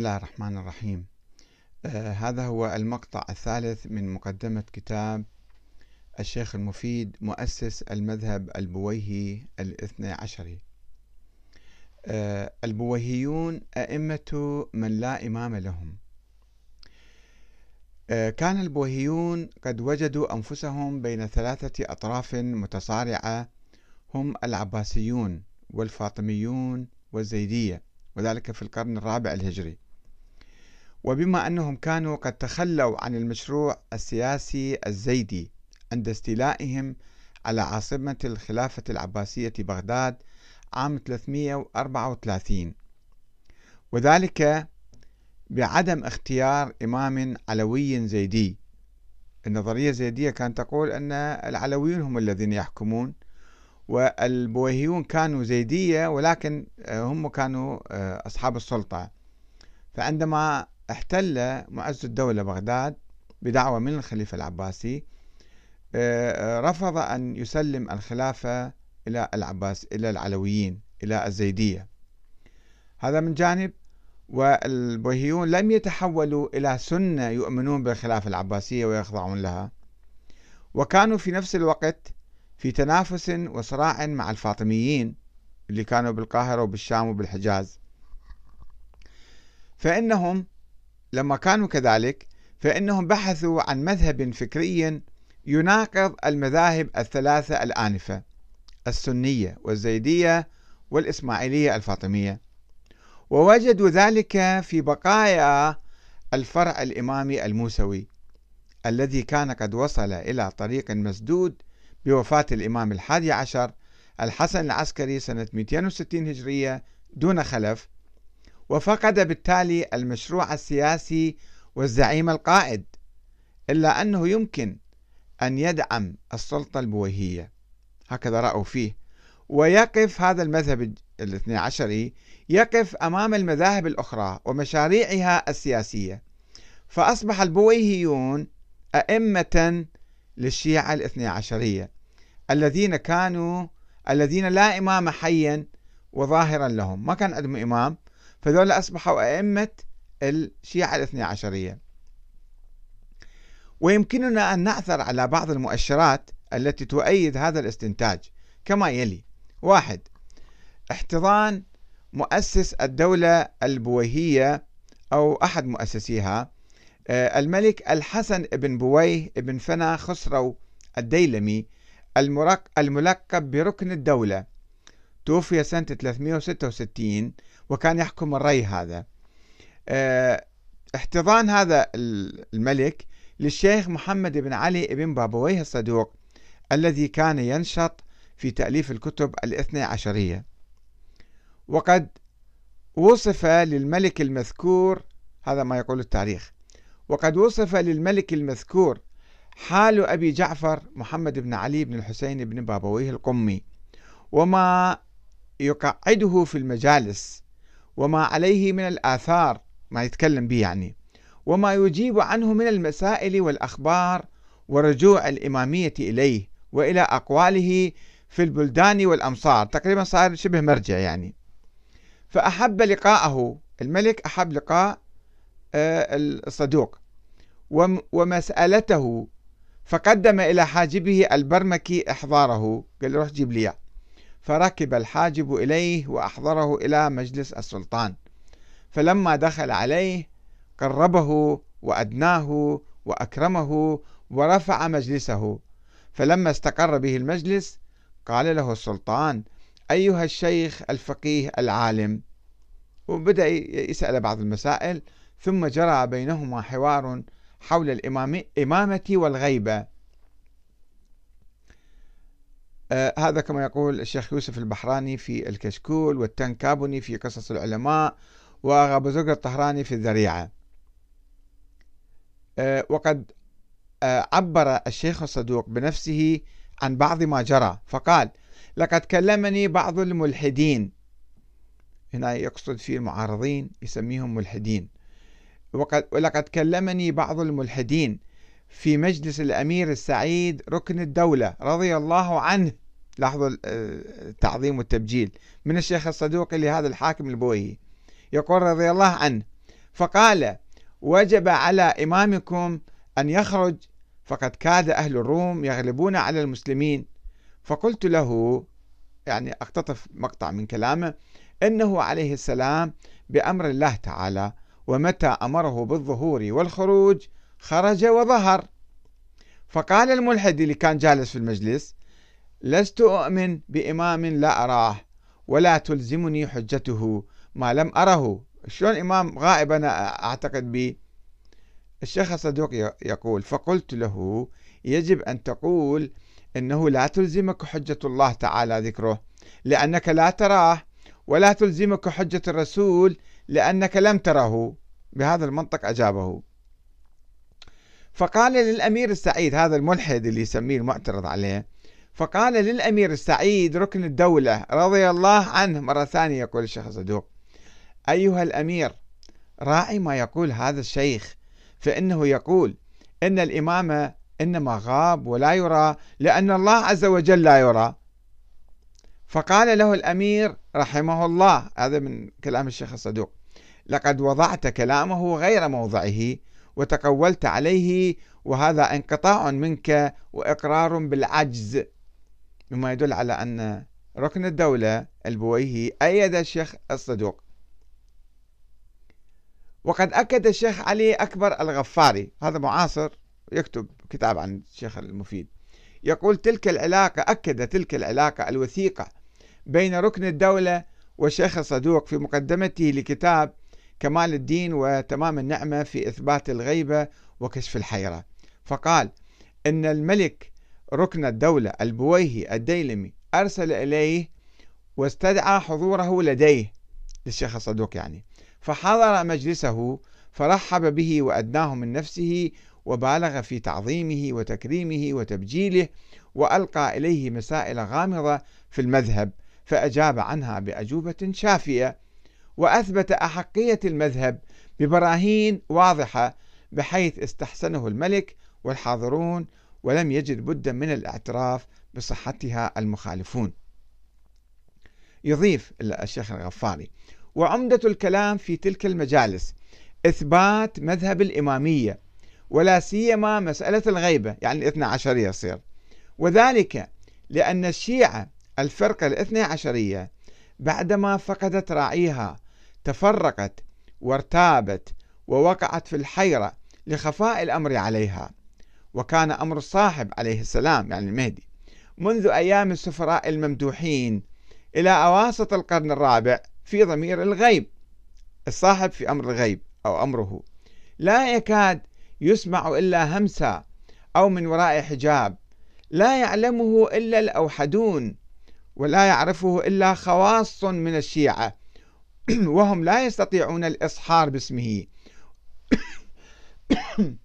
الله الرحمن الرحيم. آه هذا هو المقطع الثالث من مقدمة كتاب الشيخ المفيد مؤسس المذهب البويهي الاثنى عشري. آه البويهيون أئمة من لا إمام لهم. آه كان البويهيون قد وجدوا أنفسهم بين ثلاثة أطراف متصارعة هم العباسيون والفاطميون والزيدية وذلك في القرن الرابع الهجري. وبما أنهم كانوا قد تخلوا عن المشروع السياسي الزيدي عند استيلائهم على عاصمة الخلافة العباسية بغداد عام 334 وذلك بعدم اختيار إمام علوي زيدي. النظرية الزيدية كانت تقول أن العلويون هم الذين يحكمون والبويهيون كانوا زيدية ولكن هم كانوا أصحاب السلطة. فعندما احتل معز الدولة بغداد بدعوة من الخليفة العباسي رفض أن يسلم الخلافة إلى العباس إلى العلويين إلى الزيدية. هذا من جانب. والبويهيون لم يتحولوا إلى سنة يؤمنون بالخلافة العباسية ويخضعون لها. وكانوا في نفس الوقت في تنافس وصراع مع الفاطميين اللي كانوا بالقاهرة وبالشام وبالحجاز. فإنهم لما كانوا كذلك فإنهم بحثوا عن مذهب فكري يناقض المذاهب الثلاثة الآنفة السنية والزيدية والإسماعيلية الفاطمية. ووجدوا ذلك في بقايا الفرع الإمامي الموسوي الذي كان قد وصل إلى طريق مسدود بوفاة الإمام الحادي عشر الحسن العسكري سنة 260 هجرية دون خلف. وفقد بالتالي المشروع السياسي والزعيم القائد إلا أنه يمكن أن يدعم السلطة البويهية. هكذا رأوا فيه. ويقف هذا المذهب الاثني عشري يقف أمام المذاهب الأخرى ومشاريعها السياسية. فأصبح البويهيون أئمة للشيعة الاثني عشرية الذين كانوا الذين لا إمام حيا وظاهرا لهم. ما كان عندهم إمام؟ فذولا أصبحوا أئمة الشيعة الاثني عشرية. ويمكننا أن نعثر على بعض المؤشرات التي تؤيد هذا الاستنتاج. كما يلي واحد احتضان مؤسس الدولة البويهية أو أحد مؤسسيها آه، الملك الحسن بن بويه بن فنا خسرو الديلمي الملقب بركن الدولة. توفي سنة 366 وكان يحكم الري هذا. آه، احتضان هذا الملك للشيخ محمد بن علي بن بابويه الصدوق الذي كان ينشط في تأليف الكتب الاثنى عشرية. وقد وصف للملك المذكور هذا ما يقول التاريخ. وقد وصف للملك المذكور حال أبي جعفر محمد بن علي بن الحسين بن بابويه القمي. وما يقعده في المجالس وما عليه من الآثار ما يتكلم به يعني وما يجيب عنه من المسائل والأخبار ورجوع الإمامية إليه وإلى أقواله في البلدان والأمصار. تقريبا صار شبه مرجع يعني. فأحب لقاءه الملك أحب لقاء آه، الصدوق ومسألته فقدم إلى حاجبه البرمكي إحضاره. قال روح جيب لي فركب الحاجب إليه وأحضره إلى مجلس السلطان. فلما دخل عليه قربه وأدناه وأكرمه ورفع مجلسه. فلما استقر به المجلس قال له السلطان أيها الشيخ الفقيه العالم. وبدأ يسأل بعض المسائل ثم جرى بينهما حوار حول الإمامة والغيبة. آه هذا كما يقول الشيخ يوسف البحراني في الكشكول والتنكابني في قصص العلماء وأبو زرق الطهراني في الذريعة. آه وقد آه عبر الشيخ الصدوق بنفسه عن بعض ما جرى فقال لقد كلمني بعض الملحدين. هنا يقصد في المعارضين يسميهم ملحدين. وقد ولقد كلمني بعض الملحدين. في مجلس الأمير السعيد ركن الدولة رضي الله عنه. لاحظوا التعظيم والتبجيل من الشيخ الصدوقي لهذا الحاكم البويهي. يقول رضي الله عنه فقال وجب على إمامكم أن يخرج فقد كاد أهل الروم يغلبون على المسلمين. فقلت له يعني أقتطف مقطع من كلامه إنه عليه السلام بأمر الله تعالى ومتى أمره بالظهور والخروج خرج وظهر. فقال الملحد اللي كان جالس في المجلس لست أؤمن بإمام لا أراه ولا تلزمني حجته ما لم أره. شلون إمام غائب أنا أعتقد به الشيخ الصدوق يقول فقلت له يجب أن تقول إنه لا تلزمك حجة الله تعالى ذكره لأنك لا تراه ولا تلزمك حجة الرسول لأنك لم تره. بهذا المنطق أجابه. فقال للأمير السعيد هذا الملحد اللي يسميه المعترض عليه فقال للأمير السعيد ركن الدولة رضي الله عنه مرة ثانية يقول الشيخ صدوق أيها الأمير راعي ما يقول هذا الشيخ فإنه يقول إن الإمام إنما غاب ولا يرى لأن الله عز وجل لا يرى. فقال له الأمير رحمه الله هذا من كلام الشيخ الصدوق لقد وضعت كلامه غير موضعه وتقولت عليه وهذا انقطاع منك وإقرار بالعجز. مما يدل على أن ركن الدولة البويهي أيد الشيخ الصدوق. وقد أكد الشيخ علي أكبر الغفاري هذا معاصر يكتب كتاب عن الشيخ المفيد. يقول تلك العلاقة أكد تلك العلاقة الوثيقة بين ركن الدولة والشيخ الصدوق في مقدمته لكتاب كمال الدين وتمام النعمة في إثبات الغيبة وكشف الحيرة. فقال إن الملك ركن الدولة البويهي الديلمي أرسل إليه واستدعى حضوره لديه للشيخ الصدوق يعني. فحضر مجلسه فرحب به وأدناه من نفسه وبالغ في تعظيمه وتكريمه وتبجيله وألقى إليه مسائل غامضة في المذهب فأجاب عنها بأجوبة شافية. وأثبت أحقية المذهب ببراهين واضحة بحيث استحسنه الملك والحاضرون ولم يجد بدا من الاعتراف بصحتها المخالفون. يضيف الشيخ الغفاري وعمدة الكلام في تلك المجالس إثبات مذهب الإمامية ولا سيما مسألة الغيبة يعني الاثنى عشرية يصير. وذلك لأن الشيعة الفرقة الاثنى عشرية بعدما فقدت راعيها تفرقت وارتابت ووقعت في الحيرة لخفاء الأمر عليها. وكان أمر الصاحب عليه السلام يعني المهدي. منذ أيام السفراء الممدوحين إلى أواسط القرن الرابع في ضمير الغيب. الصاحب في أمر الغيب أو أمره. لا يكاد يسمع إلا همسا أو من وراء حجاب. لا يعلمه إلا الأوحدون ولا يعرفه إلا خواص من الشيعة. وهم لا يستطيعون الإصحار باسمه.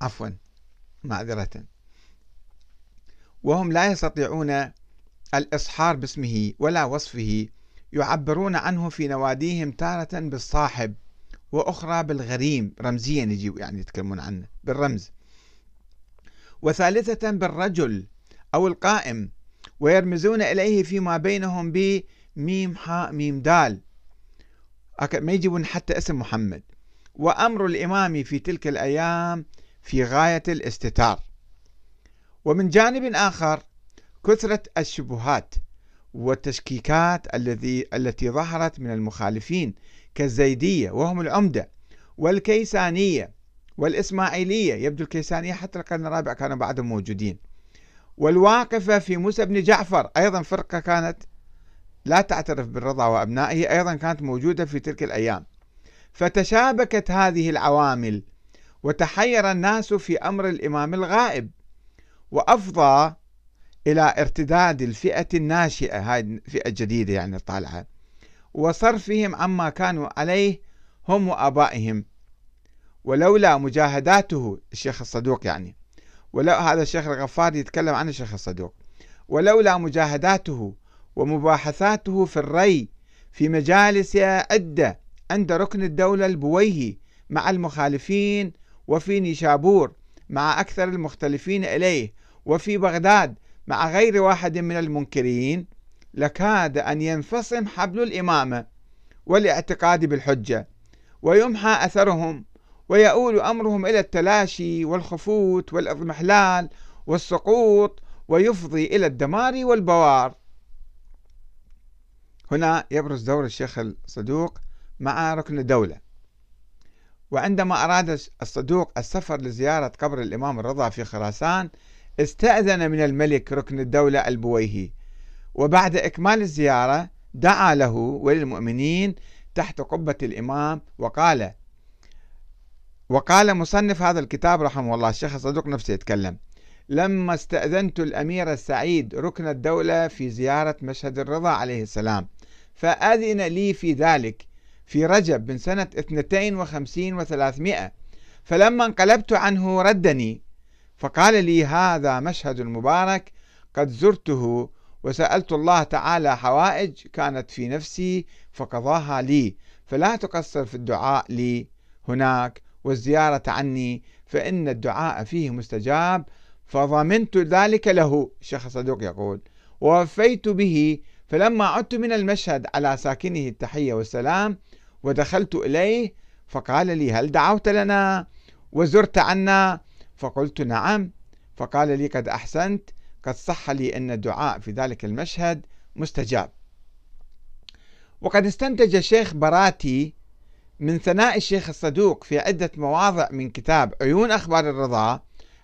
عفوا معذرة. وهم لا يستطيعون الإصحار باسمه ولا وصفه يعبرون عنه في نواديهم تارة بالصاحب وأخرى بالغريم. رمزيا يجي يعني يتكلمون عنه بالرمز. وثالثة بالرجل أو القائم. ويرمزون إليه فيما بينهم بميم حاء ميم دال. ما يجيبون حتى اسم محمد. وأمر الإمام في تلك الأيام في غاية الاستتار. ومن جانب آخر كثرة الشبهات والتشكيكات الذي التي ظهرت من المخالفين كالزيدية وهم العمدة والكيسانية والإسماعيلية. يبدو الكيسانية حتى القرن الرابع كانوا بعدهم موجودين. والواقفة في موسى بن جعفر أيضا فرقة كانت لا تعترف بالرضا وأبنائه أيضا كانت موجودة في تلك الأيام. فتشابكت هذه العوامل وتحير الناس في أمر الإمام الغائب وأفضى إلى ارتداد الفئة الناشئة هاي الفئة الجديدة يعني الطالعة وصرفهم عما كانوا عليه هم وآبائهم ولولا مجاهداته الشيخ الصدوق يعني. ولو هذا الشيخ الغفار يتكلم عن الشيخ الصدوق. ولولا مجاهداته ومباحثاته في الري في مجالس عدة عند ركن الدولة البويهي مع المخالفين وفي نيشابور مع أكثر المختلفين إليه وفي بغداد مع غير واحد من المنكرين لكاد أن ينفصم حبل الإمامة والاعتقاد بالحجة ويمحى أثرهم ويؤول أمرهم إلى التلاشي والخفوت والإضمحلال والسقوط ويفضي إلى الدمار والبوار. هنا يبرز دور الشيخ الصدوق مع ركن الدولة. وعندما أراد الصدوق السفر لزيارة قبر الإمام الرضا في خراسان استأذن من الملك ركن الدولة البويهي. وبعد إكمال الزيارة دعا له وللمؤمنين تحت قبة الإمام وقال وقال مصنف هذا الكتاب رحمه الله الشيخ الصدوق نفسه يتكلم لما استأذنت الأمير السعيد ركن الدولة في زيارة مشهد الرضا عليه السلام فأذن لي في ذلك في رجب من سنة 52 و300 فلما انقلبت عنه ردني فقال لي هذا مشهد مبارك قد زرته وسألت الله تعالى حوائج كانت في نفسي فقضاها لي فلا تقصر في الدعاء لي هناك والزيارة عني فإن الدعاء فيه مستجاب فضمنت ذلك له الشيخ صدوق يقول. ووفيت به فلما عدت من المشهد على ساكنه التحية والسلام ودخلت إليه فقال لي هل دعوت لنا؟ وزرت عنا؟ فقلت نعم. فقال لي قد أحسنت قد صح لي أن الدعاء في ذلك المشهد مستجاب. وقد استنتج الشيخ براتي من ثناء الشيخ الصدوق في عدة مواضع من كتاب عيون أخبار الرضا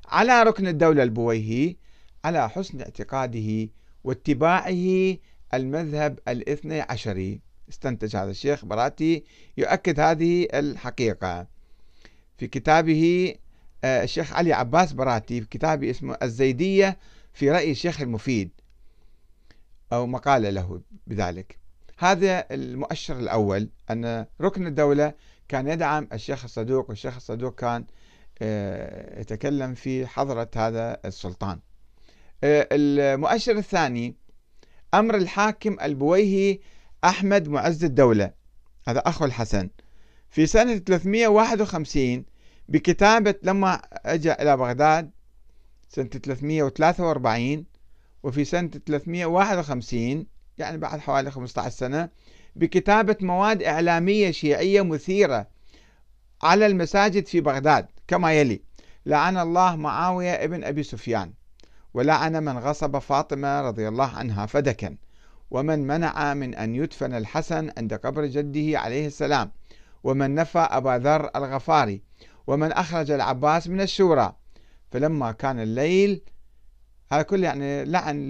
على ركن الدولة البويهي على حسن اعتقاده واتباعه المذهب الاثني عشري. استنتج هذا الشيخ براتي يؤكد هذه الحقيقة. في كتابه آه، الشيخ علي عباس براتي في كتابه اسمه الزيدية في رأي الشيخ المفيد أو مقالة له بذلك. هذا المؤشر الأول أن ركن الدولة كان يدعم الشيخ الصدوق والشيخ الصدوق كان آه، يتكلم في حضرة هذا السلطان. آه، المؤشر الثاني أمر الحاكم البويهي أحمد معز الدولة هذا أخو الحسن في سنة 351 بكتابة لما أجى إلى بغداد سنة 343 وفي سنة 351 يعني بعد حوالي 15 سنة بكتابة مواد إعلامية شيعية مثيرة على المساجد في بغداد كما يلي لعن الله معاوية ابن أبي سفيان ولعن من غصب فاطمة رضي الله عنها فدكا ومن منع من أن يدفن الحسن عند قبر جده عليه السلام ومن نفى أبا ذر الغفاري ومن أخرج العباس من الشورى. فلما كان الليل هذا كله يعني لعن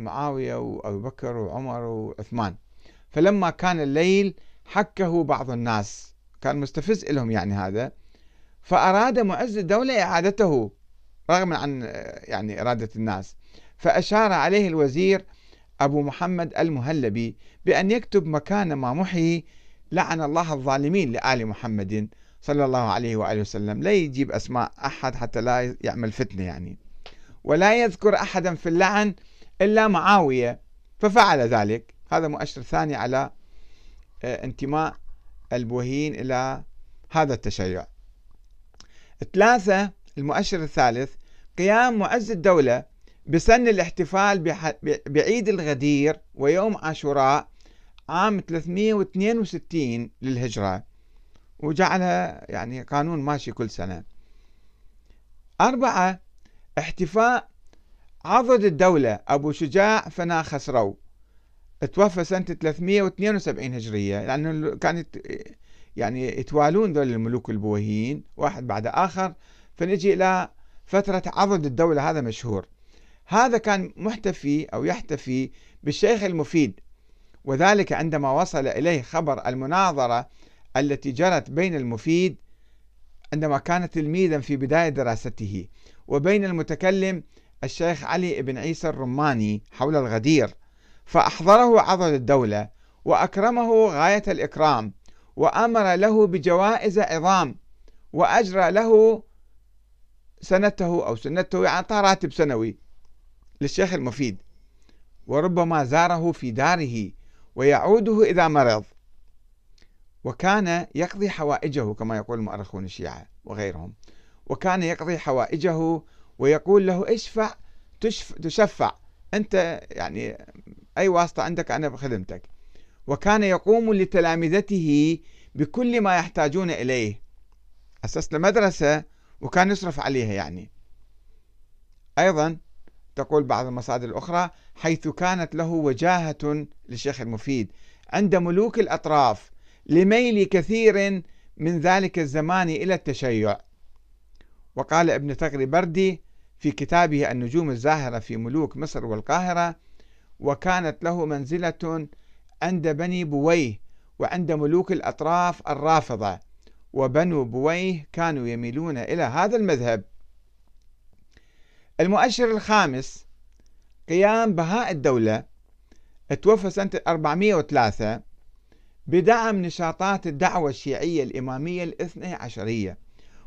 لمعاوية وأبي بكر وعمر وعثمان. فلما كان الليل حكه بعض الناس كان مستفز لهم يعني هذا فأراد معز الدولة إعادته رغم عن يعني إرادة الناس. فأشار عليه الوزير أبو محمد المهلبي بأن يكتب مكان ما محي لعن الله الظالمين لآل محمد صلى الله عليه وآله وسلم. لا يجيب أسماء أحد حتى لا يعمل فتنة يعني. ولا يذكر أحدا في اللعن إلا معاوية. ففعل ذلك. هذا مؤشر ثاني على آه، انتماء البوهيين إلى هذا التشيع. ثلاثة المؤشر الثالث قيام معز الدولة بسن الاحتفال بعيد الغدير ويوم عاشوراء عام 362 للهجرة. وجعلها يعني قانون ماشي كل سنة. أربعة احتفاء عضد الدولة أبو شجاع فنا خسرو. توفى سنة 372 هجرية لأنه كانت يعني يتوالون ذول الملوك البويهيين واحد بعد آخر. فنجي إلى فترة عضد الدولة هذا مشهور. هذا كان محتفي أو يحتفي بالشيخ المفيد. وذلك عندما وصل إليه خبر المناظرة التي جرت بين المفيد عندما كان تلميذا في بداية دراسته وبين المتكلم الشيخ علي بن عيسى الرماني حول الغدير فأحضره عضد الدولة وأكرمه غاية الإكرام وأمر له بجوائز عظام وأجرى له سنته أو سنته يعني أعطاه راتب سنوي للشيخ المفيد وربما زاره في داره ويعوده إذا مرض. وكان يقضي حوائجه كما يقول المؤرخون الشيعة وغيرهم وكان يقضي حوائجه ويقول له اشفع تشفع. أنت يعني أي واسطة عندك أنا بخدمتك. وكان يقوم لتلامذته بكل ما يحتاجون إليه. أسس مدرسة وكان يصرف عليها يعني. أيضا تقول بعض المصادر الأخرى حيث كانت له وجاهة للشيخ المفيد. عند ملوك الأطراف لميل كثير من ذلك الزمان إلى التشيع. وقال ابن تغري بردي في كتابه النجوم الزاهرة في ملوك مصر والقاهرة وكانت له منزلة عند بني بويه وعند ملوك الأطراف الرافضة وبنو بويه كانوا يميلون إلى هذا المذهب. المؤشر الخامس قيام بهاء الدولة توفى سنة 403 بدعم نشاطات الدعوة الشيعية الإمامية الاثنى عشرية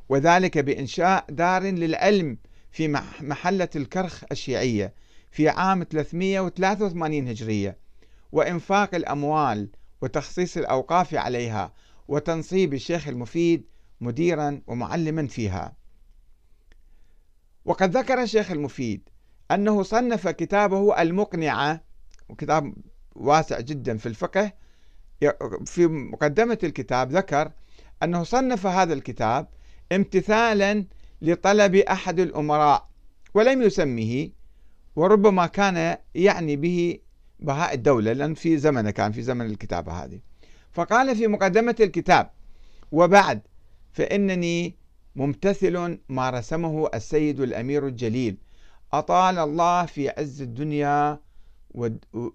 وذلك بإنشاء دار للعلم في محلة الكرخ الشيعية في عام 383 هجرية وإنفاق الأموال وتخصيص الأوقاف عليها وتنصيب الشيخ المفيد مديرا ومعلما فيها. وقد ذكر الشيخ المفيد أنه صنف كتابه المقنعة وكتاب واسع جدا في الفقه في مقدمة الكتاب ذكر أنه صنف هذا الكتاب امتثالا لطلب أحد الأمراء ولم يسمه وربما كان يعني به بهاء الدولة لأن في زمنه كان في زمن الكتابة هذه. فقال في مقدمة الكتاب وبعد فإنني ممتثل ما رسمه السيد الأمير الجليل. أطال الله في عز الدنيا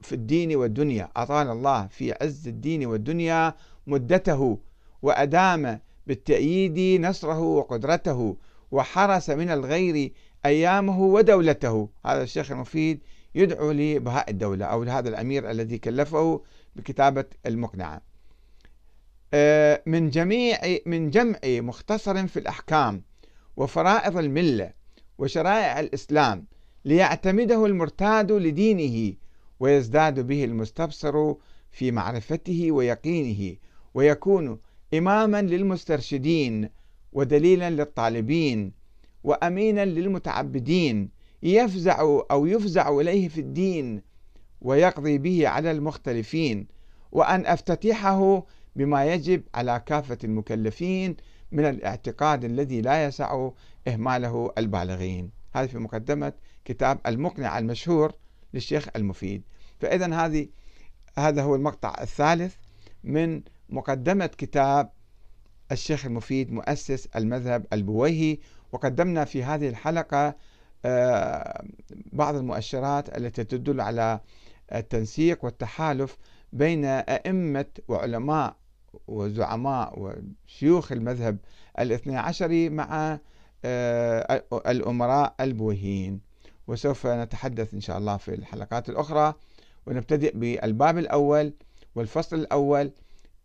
في الدين والدنيا. أطال الله في عز الدين والدنيا مدته وأدام بالتأييد نصره وقدرته. وحرس من الغير أيامه ودولته. هذا الشيخ المفيد يدعو لبهاء الدولة أو لهذا الأمير الذي كلفه بكتابة المقنعة. آه، من جميع من جمع مختصر في الأحكام وفرائض الملة وشرائع الإسلام ليعتمده المرتاد لدينه ويزداد به المستبصر في معرفته ويقينه ويكون إماما للمسترشدين ودليلا للطالبين وأمينا للمتعبدين يفزع أو يفزع إليه في الدين ويقضي به على المختلفين. وأن أفتتحه بما يجب على كافة المكلفين من الاعتقاد الذي لا يسع إهماله البالغين. هذا في مقدمة كتاب المقنع المشهور للشيخ المفيد. فإذا هذه هذا هو المقطع الثالث من مقدمة كتاب الشيخ المفيد مؤسس المذهب البويهي. وقدمنا في هذه الحلقة آه، بعض المؤشرات التي تدل على التنسيق والتحالف بين أئمة وعلماء وزعماء وشيوخ المذهب الاثني عشري مع آه، الأمراء البويهيين. وسوف نتحدث إن شاء الله في الحلقات الأخرى. ونبتدئ بالباب الأول والفصل الأول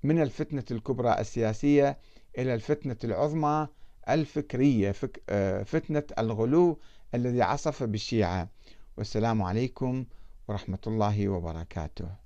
من الفتنة الكبرى السياسية. إلى الفتنة العظمى الفكرية آه، فتنة الغلو الذي عصف بالشيعة. والسلام عليكم ورحمة الله وبركاته.